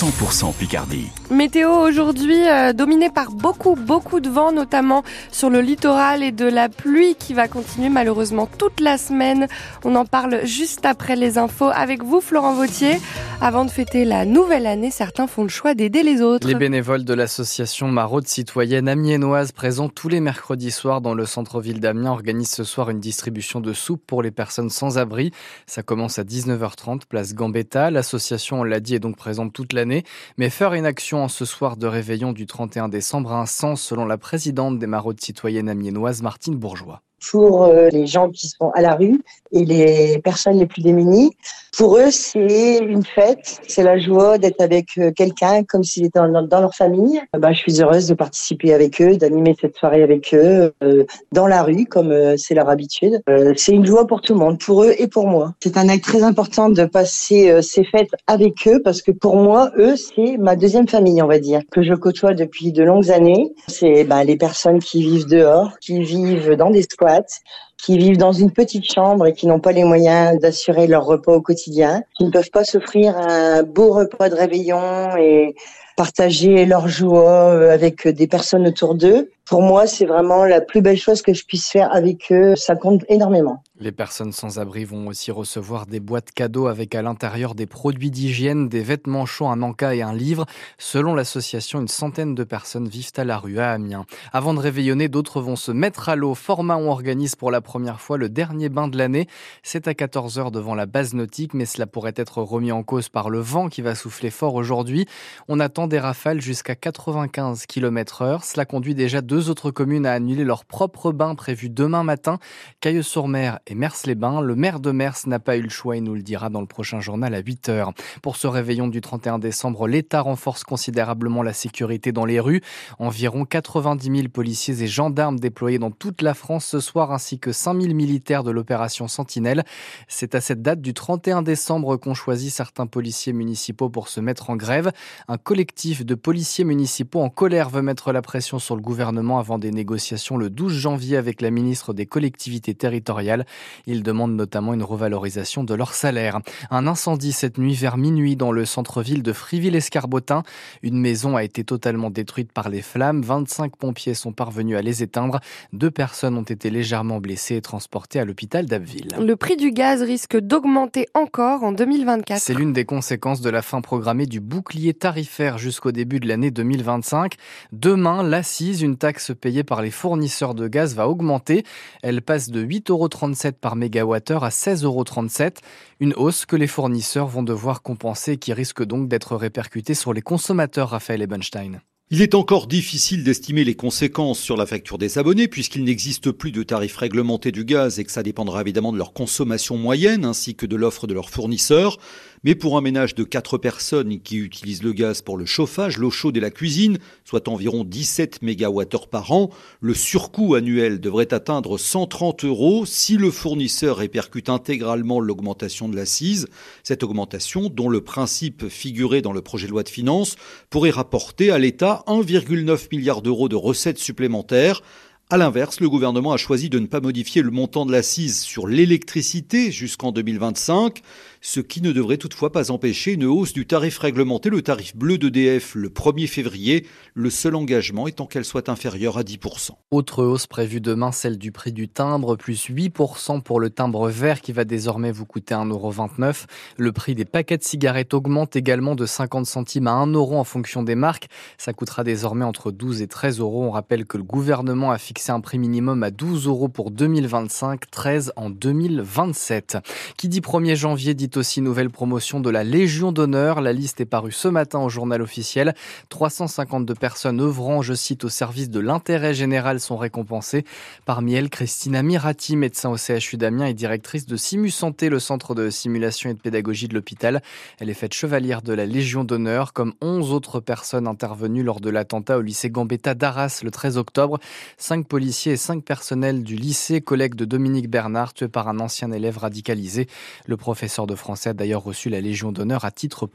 100% Picardie. Météo aujourd'hui euh, dominée par beaucoup, beaucoup de vent, notamment sur le littoral et de la pluie qui va continuer malheureusement toute la semaine. On en parle juste après les infos avec vous, Florent Vautier. Avant de fêter la nouvelle année, certains font le choix d'aider les autres. Les bénévoles de l'association Maraude citoyenne amiénoise, présents tous les mercredis soirs dans le centre-ville d'Amiens, organisent ce soir une distribution de soupe pour les personnes sans abri. Ça commence à 19h30, place Gambetta. L'association, on l'a dit, est donc présente toute l'année. Mais faire une action en ce soir de réveillon du 31 décembre a un sens, selon la présidente des maraudes citoyennes amiénoises, Martine Bourgeois pour euh, les gens qui sont à la rue et les personnes les plus démunies. Pour eux, c'est une fête, c'est la joie d'être avec euh, quelqu'un comme s'ils étaient dans, leur famille. Bah, je suis heureuse de participer avec eux, d'animer cette soirée avec eux dans la rue comme c'est leur habitude. c'est une joie pour tout le monde, pour eux et pour moi. C'est un acte très important de passer ces fêtes avec eux parce que pour moi, eux, c'est ma deuxième famille, on va dire, que je côtoie depuis de longues années. C'est bah, les personnes qui vivent dehors, qui vivent dans des squats qui vivent dans une petite chambre et qui n'ont pas les moyens d'assurer leur repas au quotidien, qui ne peuvent pas s'offrir un beau repas de réveillon et partager leur joie euh, avec des personnes autour d'eux. Pour moi, c'est vraiment la plus belle chose que je puisse faire avec eux. Ça compte énormément. Les personnes sans abri vont aussi recevoir des boîtes cadeaux avec à l'intérieur des produits d'hygiène, des vêtements chauds, un encas et un livre. Selon l'association, une centaine de personnes vivent à la rue à Amiens. Avant de réveillonner, d'autres vont se mettre à l'eau. Format, on organise pour la première fois le dernier bain de l'année. C'est à 14h devant la base nautique, mais cela pourrait être remis en cause par le vent qui va souffler fort aujourd'hui. On attend des rafales jusqu'à 95 km heure. Cela conduit déjà deux autres communes à annuler leur propre bain prévu demain matin. Cailleux-sur-Mer et Mers-les-Bains. Le maire de Mers n'a pas eu le choix, il nous le dira dans le prochain journal à 8h. Pour ce réveillon du 31 décembre, l'État renforce considérablement la sécurité dans les rues. Environ 90 000 policiers et gendarmes déployés dans toute la France ce soir, ainsi que 5 000 militaires de l'opération Sentinelle. C'est à cette date du 31 décembre qu'ont choisi certains policiers municipaux pour se mettre en grève. Un collectif de policiers municipaux en colère veut mettre la pression sur le gouvernement avant des négociations le 12 janvier avec la ministre des collectivités territoriales. Ils demandent notamment une revalorisation de leur salaire. Un incendie cette nuit vers minuit dans le centre-ville de Friville-Escarbotin. Une maison a été totalement détruite par les flammes. 25 pompiers sont parvenus à les éteindre. Deux personnes ont été légèrement blessées et transportées à l'hôpital d'Abbeville. Le prix du gaz risque d'augmenter encore en 2024. C'est l'une des conséquences de la fin programmée du bouclier tarifaire jusqu'au début de l'année 2025. Demain, l'assise, une taxe payée par les fournisseurs de gaz, va augmenter. Elle passe de 8,37 euros par mégawattheure à 16,37 euros. Une hausse que les fournisseurs vont devoir compenser et qui risque donc d'être répercutée sur les consommateurs, Raphaël Ebenstein. Il est encore difficile d'estimer les conséquences sur la facture des abonnés puisqu'il n'existe plus de tarifs réglementés du gaz et que ça dépendra évidemment de leur consommation moyenne ainsi que de l'offre de leurs fournisseurs. Mais pour un ménage de 4 personnes qui utilisent le gaz pour le chauffage, l'eau chaude et la cuisine, soit environ 17 MWh par an, le surcoût annuel devrait atteindre 130 euros si le fournisseur répercute intégralement l'augmentation de l'assise. Cette augmentation, dont le principe figurait dans le projet de loi de finances, pourrait rapporter à l'État 1,9 milliard d'euros de recettes supplémentaires a l'inverse, le gouvernement a choisi de ne pas modifier le montant de l'assise sur l'électricité jusqu'en 2025, ce qui ne devrait toutefois pas empêcher une hausse du tarif réglementé, le tarif bleu d'EDF, le 1er février, le seul engagement étant qu'elle soit inférieure à 10%. Autre hausse prévue demain, celle du prix du timbre, plus 8% pour le timbre vert qui va désormais vous coûter 1,29€. Le prix des paquets de cigarettes augmente également de 50 centimes à 1 euro en fonction des marques. Ça coûtera désormais entre 12 et 13 euros. On rappelle que le gouvernement a fixé un prix minimum à 12 euros pour 2025, 13 en 2027. Qui dit 1er janvier dit aussi nouvelle promotion de la Légion d'honneur. La liste est parue ce matin au journal officiel. 352 personnes œuvrant, je cite, au service de l'intérêt général sont récompensées. Parmi elles, Christina Mirati, médecin au CHU d'Amiens et directrice de Simu Santé, le centre de simulation et de pédagogie de l'hôpital. Elle est faite chevalière de la Légion d'honneur, comme 11 autres personnes intervenues lors de l'attentat au lycée Gambetta d'Arras le 13 octobre. Cinq policiers et cinq personnels du lycée, collègues de Dominique Bernard, tués par un ancien élève radicalisé. Le professeur de français a d'ailleurs reçu la Légion d'honneur à titre